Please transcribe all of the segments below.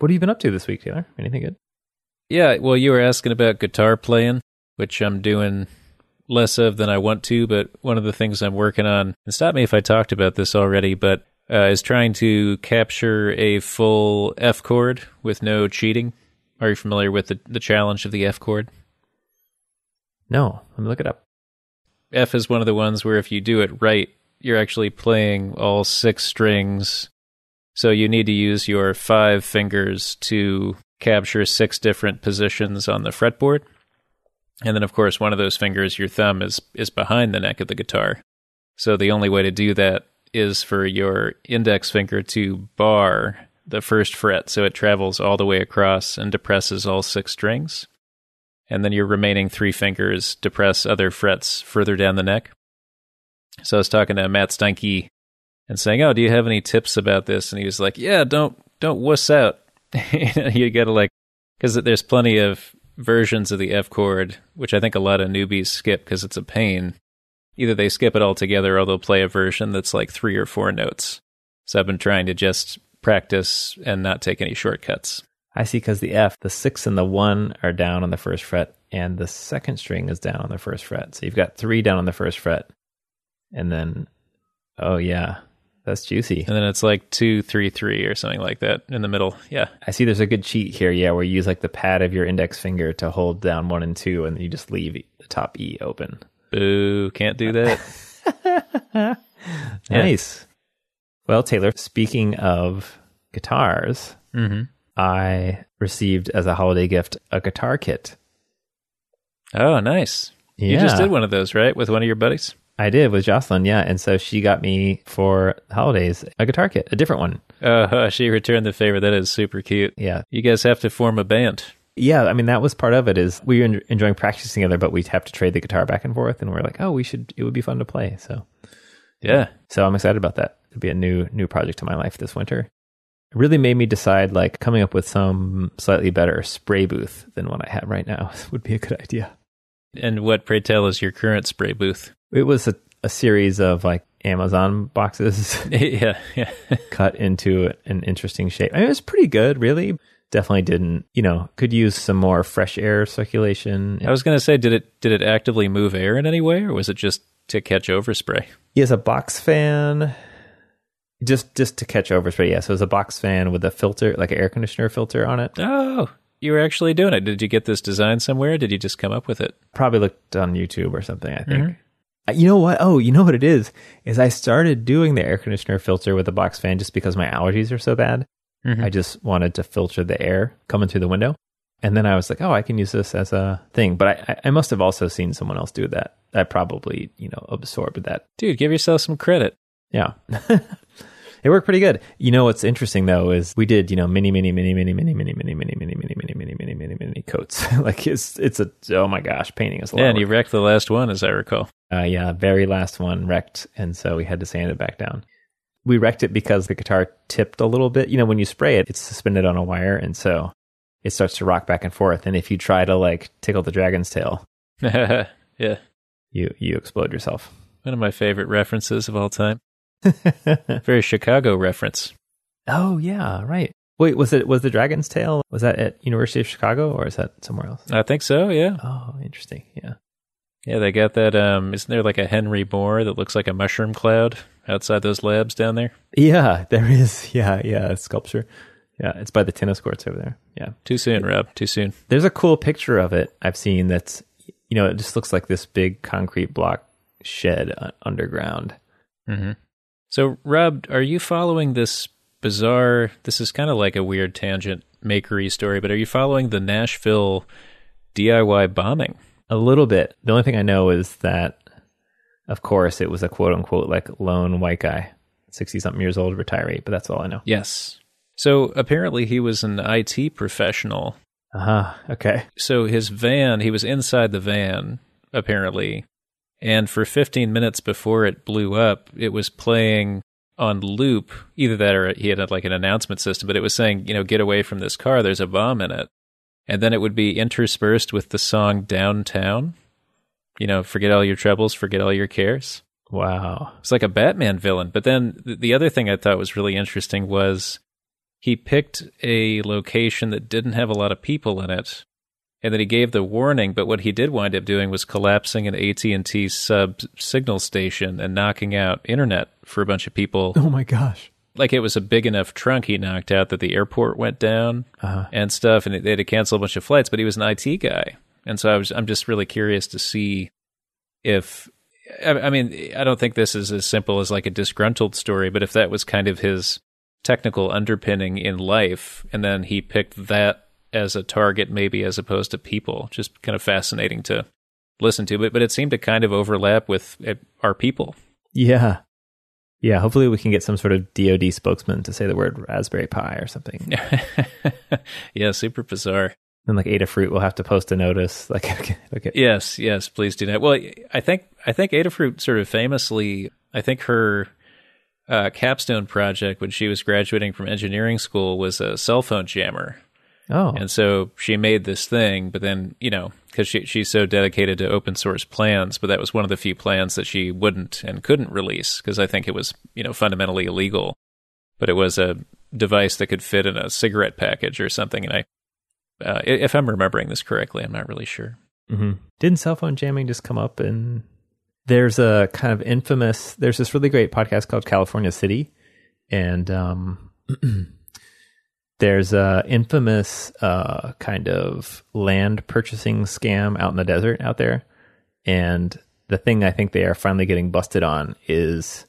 What have you been up to this week, Taylor? Anything good? Yeah, well, you were asking about guitar playing, which I'm doing less of than I want to, but one of the things I'm working on, and stop me if I talked about this already, but uh, is trying to capture a full F chord with no cheating. Are you familiar with the, the challenge of the F chord? No, let me look it up. F is one of the ones where if you do it right, you're actually playing all six strings. So you need to use your five fingers to capture six different positions on the fretboard. And then of course one of those fingers, your thumb is is behind the neck of the guitar. So the only way to do that is for your index finger to bar the first fret so it travels all the way across and depresses all six strings. And then your remaining three fingers depress other frets further down the neck. So I was talking to Matt Steinke and saying, "Oh, do you have any tips about this?" And he was like, "Yeah, don't don't wuss out. you got to like because there's plenty of versions of the F chord, which I think a lot of newbies skip because it's a pain. Either they skip it altogether or they'll play a version that's like three or four notes. So I've been trying to just practice and not take any shortcuts. I see because the F, the six and the one are down on the first fret, and the second string is down on the first fret. So you've got three down on the first fret. And then, oh, yeah, that's juicy. And then it's like two, three, three, or something like that in the middle. Yeah. I see there's a good cheat here, yeah, where you use like the pad of your index finger to hold down one and two, and you just leave the top E open. Boo, can't do that. nice. Well, Taylor, speaking of guitars, mm-hmm. I received as a holiday gift a guitar kit. Oh, nice. Yeah. You just did one of those, right? With one of your buddies? I did with Jocelyn, yeah. And so she got me for holidays a guitar kit, a different one. Uh, she returned the favor. That is super cute. Yeah. You guys have to form a band. Yeah, I mean that was part of it. Is we were enjoying practicing together, but we'd have to trade the guitar back and forth, and we're like, oh, we should. It would be fun to play. So, yeah. So I'm excited about that. It'll be a new new project in my life this winter. It really made me decide like coming up with some slightly better spray booth than what I have right now would be a good idea. And what, pray tell, is your current spray booth? It was a, a series of like Amazon boxes. yeah, yeah. cut into an interesting shape. I mean, it was pretty good, really. Definitely didn't, you know, could use some more fresh air circulation. I was going to say, did it did it actively move air in any way, or was it just to catch overspray? He has a box fan, just just to catch overspray. Yeah, so it's a box fan with a filter, like an air conditioner filter on it. Oh, you were actually doing it. Did you get this design somewhere? did you just come up with it? Probably looked on YouTube or something. I think. Mm-hmm. You know what? Oh, you know what it is? Is I started doing the air conditioner filter with a box fan just because my allergies are so bad. Mm-hmm. I just wanted to filter the air coming through the window. And then I was like, oh, I can use this as a thing. But I, I must have also seen someone else do that. I probably, you know, absorbed that. Dude, give yourself some credit. Yeah. it worked pretty good. You know what's interesting though is we did, you know, many, many, many, many, many, many, many, many, many, many, many, many, many, many, many coats. like it's it's a oh my gosh, painting is a lot. Yeah, and you wrecked the last one, as I recall. Uh, yeah, very last one wrecked, and so we had to sand it back down. We wrecked it because the guitar tipped a little bit. You know, when you spray it, it's suspended on a wire, and so it starts to rock back and forth. And if you try to like tickle the dragon's tail, yeah, you you explode yourself. One of my favorite references of all time. Very Chicago reference. Oh yeah, right. Wait, was it was the Dragon's Tail? Was that at University of Chicago or is that somewhere else? I think so. Yeah. Oh, interesting. Yeah. Yeah, they got that. Um, isn't there like a Henry Moore that looks like a mushroom cloud outside those labs down there? Yeah, there is. Yeah, yeah, sculpture. Yeah, it's by the tennis courts over there. Yeah. Too soon, Rob. Too soon. There's a cool picture of it I've seen that's, you know, it just looks like this big concrete block shed underground. Mm-hmm. So, Rob, are you following this bizarre? This is kind of like a weird tangent makery story, but are you following the Nashville DIY bombing? A little bit. The only thing I know is that, of course, it was a quote unquote like lone white guy, 60 something years old, retiree, but that's all I know. Yes. So apparently he was an IT professional. Uh huh. Okay. So his van, he was inside the van, apparently. And for 15 minutes before it blew up, it was playing on loop. Either that or he had like an announcement system, but it was saying, you know, get away from this car. There's a bomb in it and then it would be interspersed with the song Downtown. You know, forget all your troubles, forget all your cares. Wow. It's like a Batman villain. But then the other thing I thought was really interesting was he picked a location that didn't have a lot of people in it and then he gave the warning but what he did wind up doing was collapsing an AT&T sub signal station and knocking out internet for a bunch of people Oh my gosh. like it was a big enough trunk he knocked out that the airport went down Uh-huh. and stuff and they had to cancel a bunch of flights but he was an IT guy and so I was I'm just really curious to see if I, I mean I don't think this is as simple as like a disgruntled story but if that was kind of his technical underpinning in life and then he picked that as a target maybe as opposed to people just kind of fascinating to listen to but but it seemed to kind of overlap with uh, our people Yeah. Yeah, hopefully we can get some sort of DoD spokesman to say the word Raspberry Pi or something. yeah super bizarre And like Adafruit will have to post a notice. Like, okay, okay. Yes, yes, please do that. Well, I think I think Adafruit sort of famously, I think her uh, capstone project when she was graduating from engineering school was a cell phone jammer, Oh, and so she made this thing. But then, you know, because she she's so dedicated to open source plans, but that was one of the few plans that she wouldn't and couldn't release because I think it was you know fundamentally illegal. But it was a device that could fit in a cigarette package or something, and I. Uh, if I'm remembering this correctly, I'm not really sure. hmm Didn't cell phone jamming just come up? And there's a kind of infamous. There's this really great podcast called California City, and um, there's a infamous uh, kind of land purchasing scam out in the desert out there. And the thing I think they are finally getting busted on is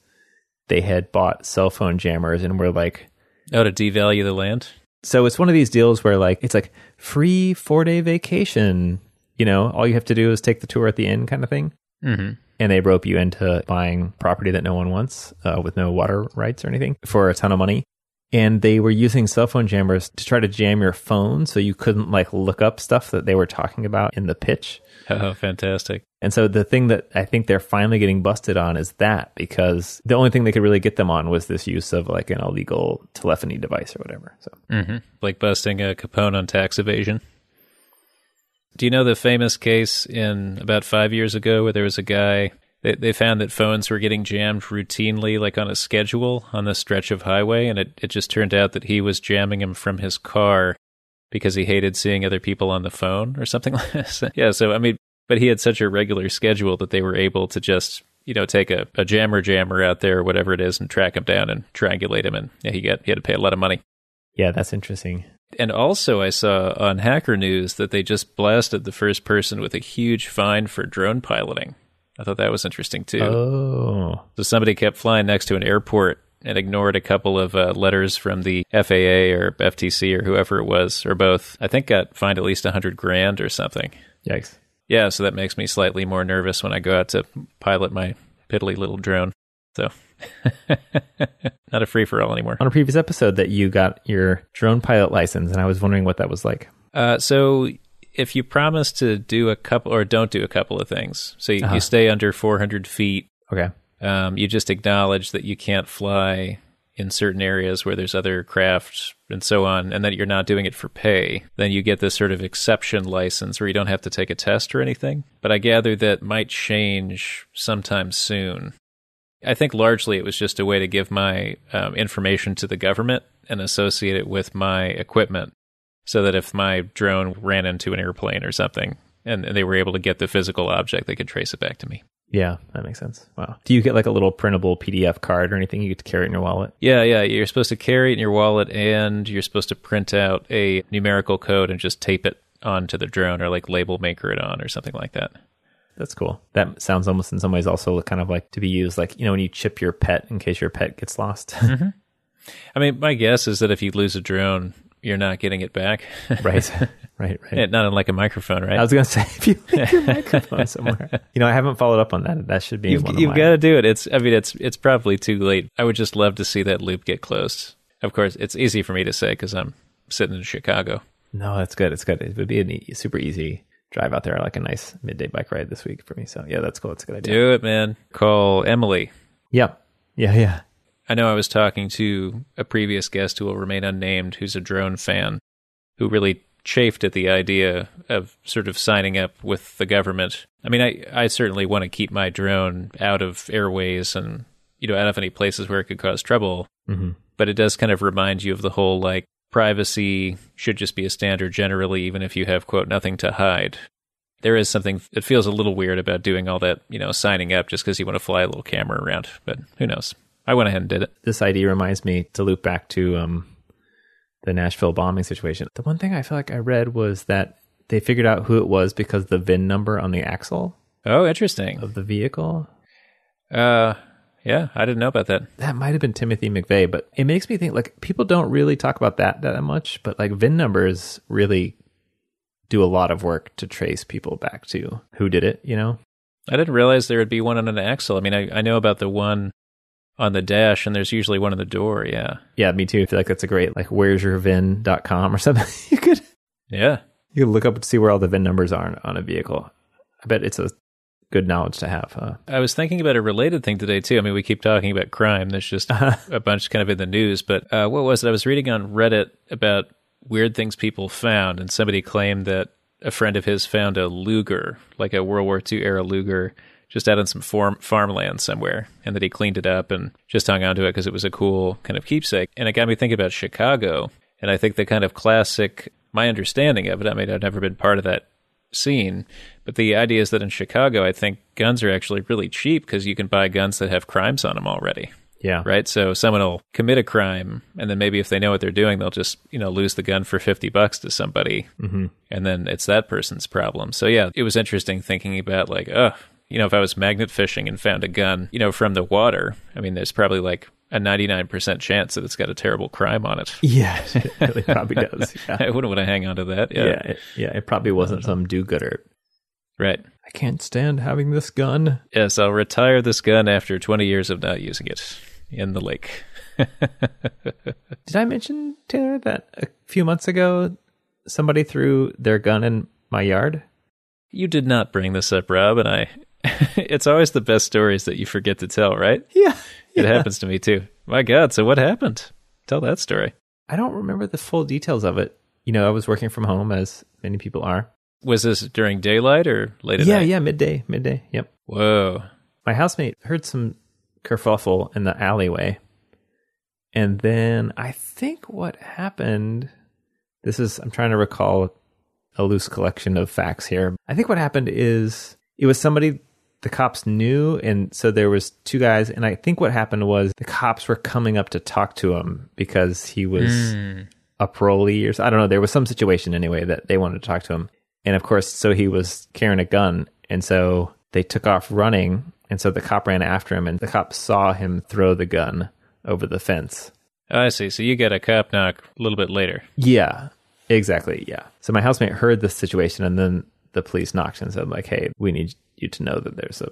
they had bought cell phone jammers and were like, Oh, to devalue the land? so it's one of these deals where like it's like free four day vacation. You know, all you have to do is take the tour at the end, kind of thing. Mm-hmm. And they rope you into buying property that no one wants uh, with no water rights or anything for a ton of money. And they were using cell phone jammers to try to jam your phone so you couldn't like look up stuff that they were talking about in the pitch. Oh, fantastic. And so the thing that I think they're finally getting busted on is that because the only thing they could really get them on was this use of like an illegal telephony device or whatever. So Mm-hmm. Like busting a Capone on tax evasion. Do you know the famous case in about five years ago where there was a guy, they, they found that phones were getting jammed routinely, like on a schedule on the stretch of highway, and it, it just turned out that he was jamming them from his car because he hated seeing other people on the phone or something like this. yeah, so I mean, but he had such a regular schedule that they were able to just you know take a, a jammer jammer out there or whatever it is and track him down and triangulate him and yeah, he got he had to pay a lot of money yeah, that's interesting. and also i saw on hacker news that they just blasted the first person with a huge fine for drone piloting i thought that was interesting too Oh, so somebody kept flying next to an airport and ignored a couple of uh, letters from the FAA or FTC or whoever it was, or both. I think got fined at least a hundred grand or something. yikes. Yeah, so that makes me slightly more nervous when I go out to pilot my piddly little drone. So, not a free for all anymore. On a previous episode, that you got your drone pilot license, and I was wondering what that was like. Uh, so, if you promise to do a couple or don't do a couple of things, so you, Uh-huh. you stay under 400 feet, Okay. um, you just acknowledge that you can't fly in certain areas where there's other craft and so on, and that you're not doing it for pay, then you get this sort of exception license where you don't have to take a test or anything. But I gather that might change sometime soon. I think largely it was just a way to give my um, information to the government and associate it with my equipment so that if my drone ran into an airplane or something and, they were able to get the physical object, they could trace it back to me. Yeah, that makes sense. Wow. Do you get like a little printable PDF card or anything you get to carry it in your wallet? Yeah, yeah. You're supposed to carry it in your wallet and you're supposed to print out a numerical code and just tape it onto the drone or like label maker it on or something like that. That's cool. That sounds almost in some ways also kind of like to be used like, you know, when you chip your pet in case your pet gets lost. Mm-hmm. I mean, my guess is that if you lose a drone, you're not getting it back. right. Right, right. Not unlike a microphone, right? I was going to say, if you leave your microphone somewhere, you know, I haven't followed up on that. That should be you've one you've got to do it. It's I mean, it's it's probably too late. I would just love to see that loop get closed. Of course, it's easy for me to say because I'm sitting in Chicago. No, that's good. It's good. It would be a e- super easy drive out there, like a nice midday bike ride this week for me. So yeah, that's cool. That's a good idea. Do it, man. Call Emily. Yeah, yeah, yeah. I know I was talking to a previous guest who will remain unnamed, who's a drone fan, who really chafed at the idea of sort of signing up with the government. I mean, I, I certainly want to keep my drone out of airways and, you know, out of any places where it could cause trouble. hmm but it does kind of remind you of the whole like privacy should just be a standard generally, even if you have quote nothing to hide. There is something that feels a little weird about doing all that, you know, signing up just because you want to fly a little camera around. But who knows? I went ahead and did it. This idea reminds me to loop back to um, the Nashville bombing situation. The one thing I feel like I read was that they figured out who it was because the VIN number on the axle Oh, interesting. of the vehicle. Uh, yeah, I didn't know about that. That might have been Timothy McVeigh, but it makes me think like people don't really talk about that that much, but like VIN numbers really do a lot of work to trace people back to who did it, you know? I didn't realize there would be one on an axle. I mean, I, I know about the one on the dash, and there's usually one in the door. Yeah. Yeah, me too. I feel like that's a great like where's your VIN.com or something. you could Yeah. you could look up and see where all the VIN numbers are on, on a vehicle. I bet it's a good knowledge to have. Huh? I was thinking about a related thing today, too. I mean, we keep talking about crime. There's just a bunch kind of in the news. But uh, what was it? I was reading on Reddit about weird things people found, and somebody claimed that a friend of his found a Luger, like a World War II era Luger, just out on some farm, farmland somewhere, and that he cleaned it up and just hung onto it because it was a cool kind of keepsake. And it got me thinking about Chicago. And I think the kind of classic, my understanding of it, I mean, I've never been part of that scene, but the idea is that in Chicago, I think guns are actually really cheap because you can buy guns that have crimes on them already Yeah. right? So someone will commit a crime, and then maybe if they know what they're doing, they'll just you know lose the gun for fifty bucks to somebody, hmm and then it's that person's problem. So yeah, it was interesting thinking about like, oh, you know, if I was magnet fishing and found a gun, you know, from the water, I mean, there's probably like a ninety nine percent chance that it's got a terrible crime on it. Yeah, it really probably does. Yeah. I wouldn't want to hang on to that. Yeah. Yeah, it, yeah, it probably wasn't some do-gooder. right. I can't stand having this gun. Yes, I'll retire this gun after twenty years of not using it in the lake. Did I mention Taylor that a few months ago somebody threw their gun in my yard? You did not bring this up, Rob, and I. it's always the best stories that you forget to tell, right? Yeah. It happens to me too. My God, so what happened? Tell that story. I don't remember the full details of it. You know, I was working from home as many people are. Was this during daylight or late at yeah, night? yeah, midday, midday. Yep. Whoa. My housemate heard some kerfuffle in the alleyway. And then I think what happened this is I'm trying to recall a loose collection of facts here. I think what happened is it was somebody the cops knew and so there was two guys and I think what happened was the cops were coming up to talk to him because he was Mm. a parolee or so, I don't know. There was some situation anyway that they wanted to talk to him. And of course, so he was carrying a gun. And so they took off running. And so the cop ran after him and the cop saw him throw the gun over the fence. I see. So you get a cop knock a little bit later. Yeah, exactly. Yeah. So my housemate heard this situation and then the police knocked and said, like, hey, we need you to know that there's a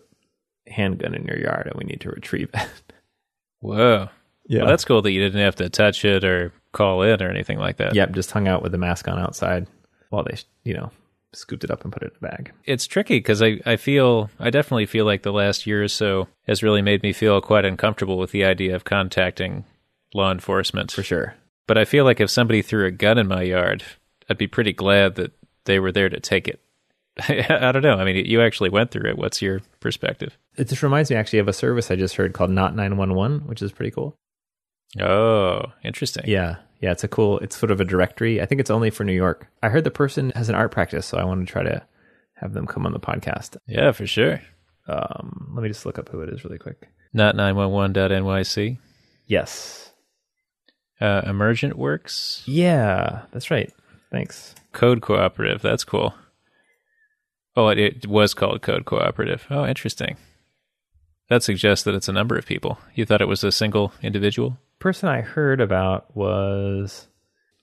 handgun in your yard and we need to retrieve it. Whoa. Yeah. Well, that's cool that you didn't have to touch it or call in or anything like that. Yep. Just hung out with the mask on outside while they, you know, scooped it up and put it in a bag. It's tricky because I, I feel, I definitely feel like the last year or so has really made me feel quite uncomfortable with the idea of contacting law enforcement. For sure. But I feel like if somebody threw a gun in my yard, I'd be pretty glad that they were there to take it. I don't know. I mean, you actually went through it. What's your perspective? It just reminds me actually of a service I just heard called Not 911, which is pretty cool. Oh, interesting. Yeah. Yeah. It's a cool, it's sort of a directory. I think it's only for New York. I heard the person has an art practice, so I want to try to have them come on the podcast. Yeah, for sure. Um, let me just look up who it is really quick. Not 911.nyc. Yes. Uh, Emergent Works. Yeah. That's right. Thanks. Code Cooperative. That's cool. Oh, it, was called Code Cooperative. Oh, interesting. That suggests that it's a number of people. You thought it was a single individual? Person I heard about was,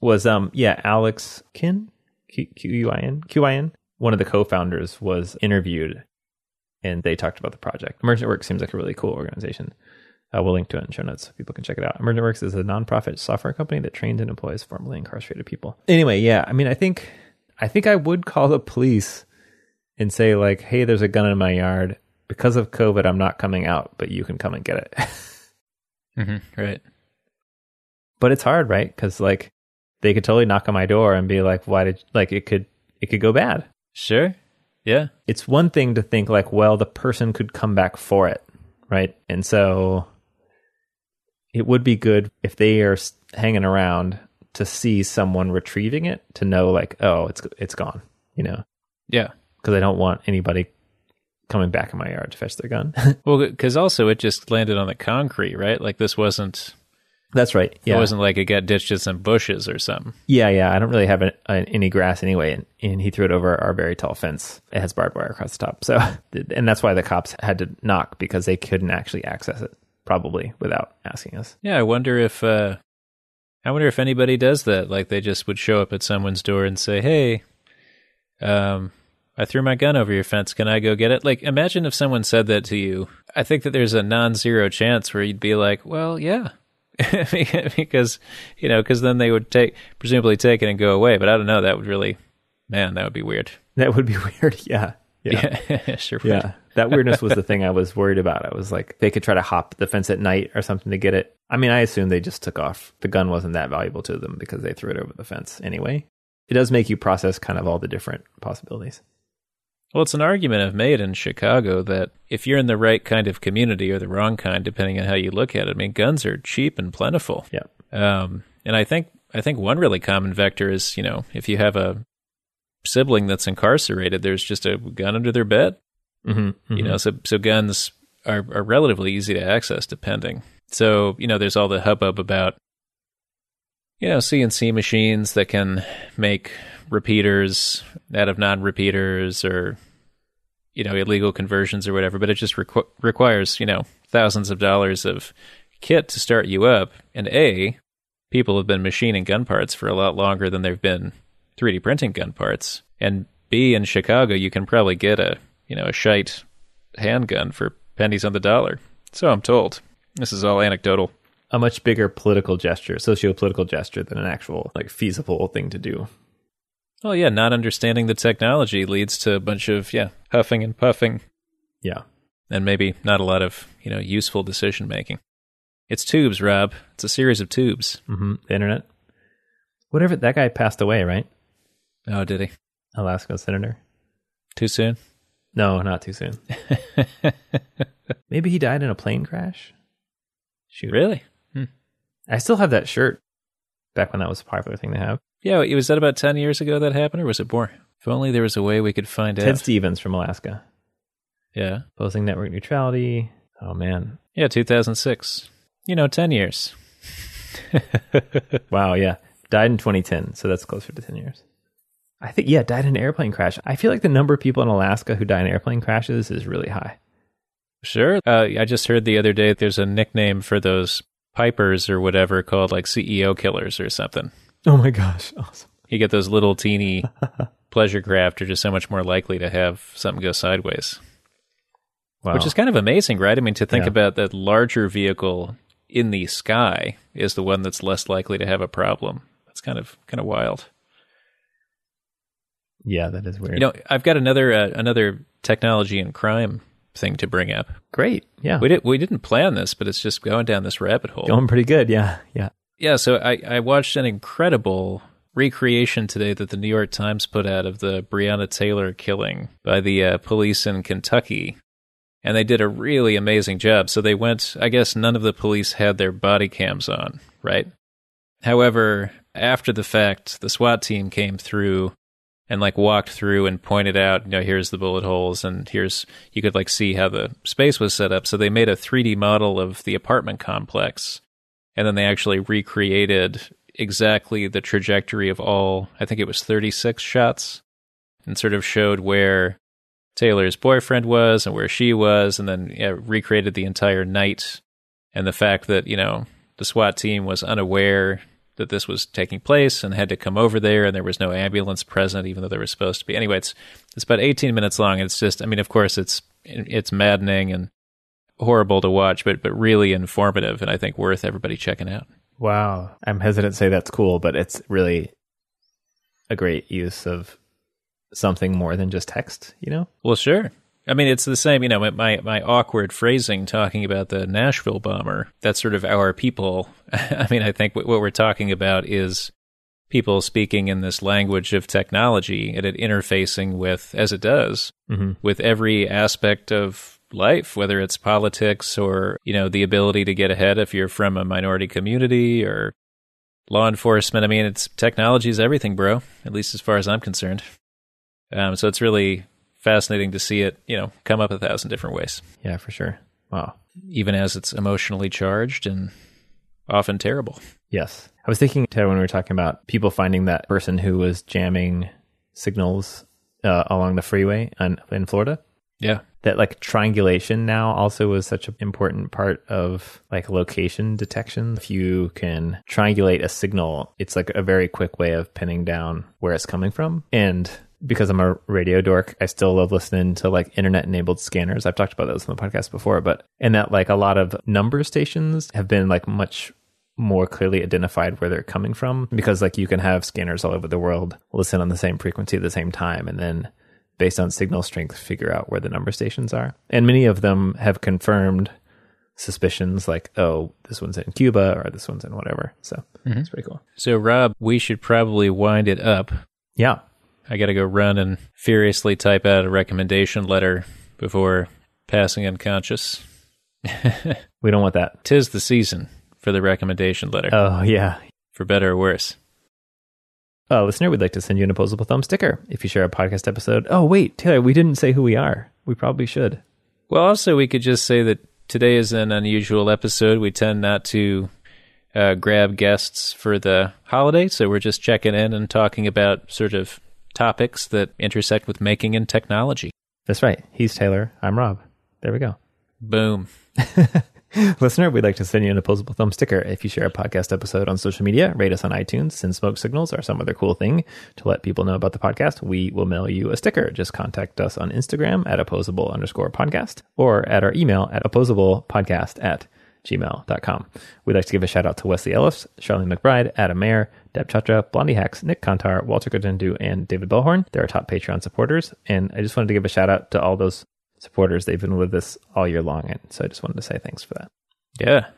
was, um, yeah, Alex Kin, Q U I N, Q I N. One of the co founders was interviewed and they talked about the project. Emergent Works seems like a really cool organization. Uh, we'll link to it in show notes so people can check it out. Emergent Works is a nonprofit software company that trains and employs formerly incarcerated people. Anyway, yeah, I mean, I think, I think I would call the police and say like, "Hey, there's a gun in my yard. Because of COVID, I'm not coming out, but you can come and get it." Mm-hmm. Right. but it's hard, right? Because like, they could totally knock on my door and be like, "Why did like it could it could go bad." Sure. Yeah. it's one thing to think like, well, the person could come back for it, right? And so, it would be good if they are hanging around to see someone retrieving it to know like, oh, it's it's gone, you know. Yeah. Because I don't want anybody coming back in my yard to fetch their gun. well, because also it just landed on the concrete, right? Like this wasn't. That's right. Yeah. It wasn't like it got ditched in some bushes or something. Yeah, yeah. I don't really have an, an, any grass anyway, and, and, he threw it over our very tall fence. It has barbed wire across the top, so and that's why the cops had to knock because they couldn't actually access it, probably without asking us. Yeah, I wonder if uh, I wonder if anybody does that. Like they just would show up at someone's door and say, "Hey, um, I threw my gun over your fence. Can I go get it? Like, imagine if someone said that to you. I think that there's a non zero chance where you'd be like, well, yeah. because, you know, because then they would take, presumably take it and go away. But I don't know. That would really, man, that would be weird. That would be weird. Yeah. Yeah. yeah sure. Would. Yeah. That weirdness was the thing I was worried about. I was like, they could try to hop the fence at night or something to get it. I mean, I assume they just took off. The gun wasn't that valuable to them because they threw it over the fence anyway. It does make you process kind of all the different possibilities. Well, it's an argument I've made in Chicago that if you're in the right kind of community or the wrong kind, depending on how you look at it, I mean, guns are cheap and plentiful. Yeah. Um, and I think I think one really common vector is you know if you have a sibling that's incarcerated, there's just a gun under their bed. Mm-hmm, mm-hmm. You know, so so guns are are relatively easy to access, depending. So you know, there's all the hubbub about you know CNC machines that can make repeaters out of non-repeaters or you know illegal conversions or whatever but it just requ- requires you know thousands of dollars of kit to start you up. And a people have been machining gun parts for a lot longer than they've been 3d printing gun parts. And b in chicago you can probably get a you know a shite handgun for pennies on the dollar. So i'm told. This is all anecdotal. A much bigger political gesture socio-political gesture than an actual like feasible thing to do well, yeah, not understanding the technology leads to a bunch of yeah huffing and puffing. Yeah, and maybe not a lot of you know useful decision making. It's tubes, Rob. It's a series of tubes. Mm-hmm. The internet. Whatever. That guy passed away, right? Oh, did he? Alaska senator. Too soon? No, not too soon. maybe he died in a plane crash. Shoot. Really? Hmm. I still have that shirt. Back when that was a popular thing to have. Yeah, was that about 10 years ago that happened, or was it more? If only there was a way we could find Ted out. Ted Stevens from Alaska. Yeah. Opposing network neutrality. Oh, man. Yeah, 2006. You know, 10 years. wow, yeah. Died in 2010, so that's closer to 10 years. I think, yeah, died in an airplane crash. I feel like the number of people in Alaska who die in airplane crashes is really high. Sure. Uh, I just heard the other day there's a nickname for those pipers or whatever called like CEO killers or something. Oh my gosh, awesome! You get those little teeny pleasure craft are just so much more likely to have something go sideways. Wow. Which is kind of amazing, right? I mean, to think yeah. about that larger vehicle in the sky is the one that's less likely to have a problem. That's kind of kind of wild. Yeah, that is weird. You know, I've got another uh, another technology and crime thing to bring up. Great. Yeah. We did we didn't plan this, but it's just going down this rabbit hole. Going pretty good. Yeah. Yeah. Yeah, so I, I watched an incredible recreation today that the New York Times put out of the Breonna Taylor killing by the uh, police in Kentucky. And they did a really amazing job. So they went, I guess none of the police had their body cams on, right? However, after the fact, the SWAT team came through and like walked through and pointed out, you know, here's the bullet holes and here's, you could like see how the space was set up. So they made a 3D model of the apartment complex and then they actually recreated exactly the trajectory of all i think it was 36 shots and sort of showed where taylor's boyfriend was and where she was and then yeah, recreated the entire night. And the fact that you know the swat team was unaware that this was taking place and had to come over there and there was no ambulance present even though there was supposed to be. Anyway it's it's about 18 minutes long. It's just i mean of course it's it's maddening and horrible to watch, but but really informative, and I think worth everybody checking out. Wow, I'm hesitant to say that's cool, but it's really a great use of something more than just text. You know? Well, sure. I mean, it's the same. You know, my my awkward phrasing talking about the Nashville bomber. That's sort of our people. I mean, I think what we're talking about is people speaking in this language of technology and it interfacing with, as it does, mm-hmm. with every aspect of life, whether it's politics or, you know, the ability to get ahead if you're from a minority community or law enforcement. I mean, it's technology is everything, bro, at least as far as I'm concerned. Um, so it's really fascinating to see it, you know, come up a thousand different ways. Yeah, for sure. Wow. Even as it's emotionally charged and often terrible. Yes. I was thinking, Ted, when we were talking about people finding that person who was jamming signals uh, along the freeway in, in Florida. Yeah. That like triangulation now also is such an important part of like location detection. If you can triangulate a signal, it's like a very quick way of pinning down where it's coming from. And because I'm a radio dork, I still love listening to like internet enabled scanners. I've talked about those in the podcast before, but and that like a lot of number stations have been like much more clearly identified where they're coming from because like you can have scanners all over the world listen on the same frequency at the same time and then based on signal strength figure out where the number stations are. And many of them have confirmed suspicions like, oh, this one's in Cuba or this one's in whatever. So mm-hmm. it's pretty cool. So Rob, we should probably wind it up. Yeah. I got to go run and furiously type out a recommendation letter before passing unconscious. we don't want that. Tis the season for the recommendation letter. Oh, yeah. For better or worse. Uh, listener, we'd like to send you an opposable thumb sticker if you share a podcast episode. Oh, wait, Taylor, we didn't say who we are. We probably should. Well, also, we could just say that today is an unusual episode. We tend not to uh, grab guests for the holiday, so we're just checking in and talking about sort of topics that intersect with making and technology. That's right. He's Taylor. I'm Rob. There we go. Boom. Listener, we'd like to send you an opposable thumb sticker if you share a podcast episode on social media, rate us on iTunes, send smoke signals or some other cool thing to let people know about the podcast. We will mail you a sticker. Just contact us on Instagram at opposable underscore podcast or at our email at opposablepodcast at gmail.com. We'd like to give a shout out to Wesley Ellis, Charlene McBride, Adam Mayer, Deb Chatra, Blondie Hacks, Nik Kantar, Walter Kitundu, and David Bellhorn. They're our top Patreon supporters. And I just wanted to give a shout out to all those supporters. They've been with us all year long. And so I just wanted to say thanks for that. Yeah.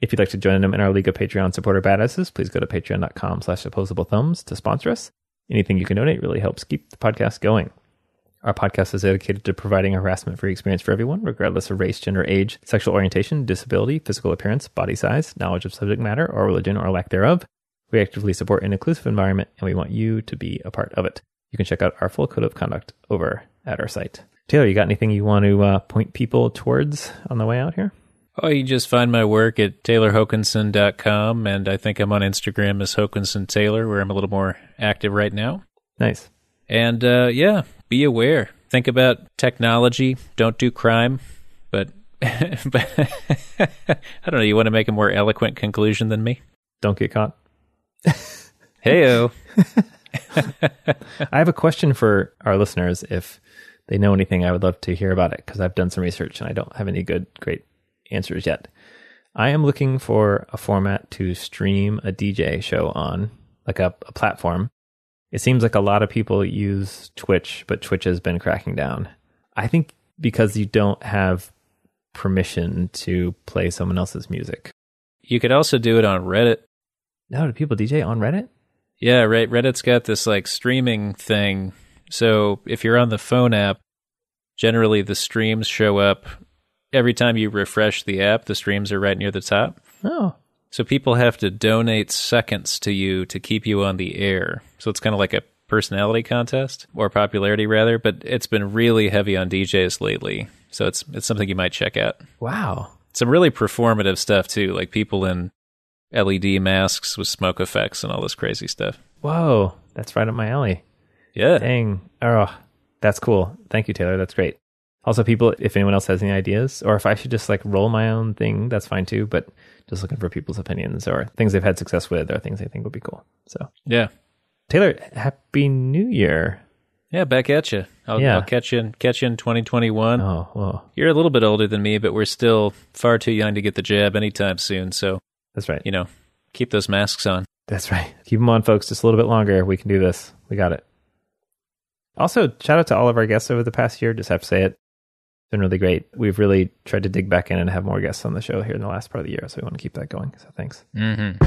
If you'd like to join them in our League of Patreon supporter badasses, please go to patreon.com slash opposable thumbs to sponsor us. Anything you can donate really helps keep the podcast going. Our podcast is dedicated to providing a harassment free experience for everyone, regardless of race, gender, age, sexual orientation, disability, physical appearance, body size, knowledge of subject matter, or religion or lack thereof. We actively support an inclusive environment and we want you to be a part of it. You can check out our full code of conduct over at our site. Taylor, you got anything you want to uh, point people towards on the way out here? Oh, you just find my work at taylorhokanson.com, and I think I'm on Instagram as Hokanson Taylor, where I'm a little more active right now. Nice. And uh, yeah, be aware. Think about technology. Don't do crime. But, but I don't know. You want to make a more eloquent conclusion than me? Don't get caught. Heyo. I have a question for our listeners. If they know anything, I would love to hear about it because I've done some research and I don't have any good, great answers yet. I am looking for a format to stream a DJ show on, like a, a platform. It seems like a lot of people use Twitch, but Twitch has been cracking down. I think because you don't have permission to play someone else's music. You could also do it on Reddit. No, do people DJ on Reddit? Yeah, right. Reddit's got this like streaming thing. So if you're on the phone app, generally the streams show up every time you refresh the app, the streams are right near the top. Oh. So people have to donate seconds to you to keep you on the air. So it's kind of like a personality contest or popularity rather, but it's been really heavy on DJs lately. So it's it's something you might check out. Wow. Some really performative stuff too, like people in LED masks with smoke effects and all this crazy stuff. Whoa, that's right up my alley. Yeah. Dang. Oh, that's cool. Thank you, Taylor. That's great. Also, people, if anyone else has any ideas, or if I should just like roll my own thing, that's fine too. But just looking for people's opinions or things they've had success with or things they think would be cool. So, yeah. Taylor, happy New Year. Yeah, back at you. I'll, yeah. I'll catch you in, catch you in 2021. Oh, well. You're a little bit older than me, but we're still far too young to get the jab anytime soon. So that's right. You know, keep those masks on. That's right. Keep them on, folks. Just a little bit longer. We can do this. We got it. Also, shout out to all of our guests over the past year. Just have to say it It's been really great. We've really tried to dig back in and have more guests on the show here in the last part of the year, so we want to keep that going. So thanks. Mm-hmm.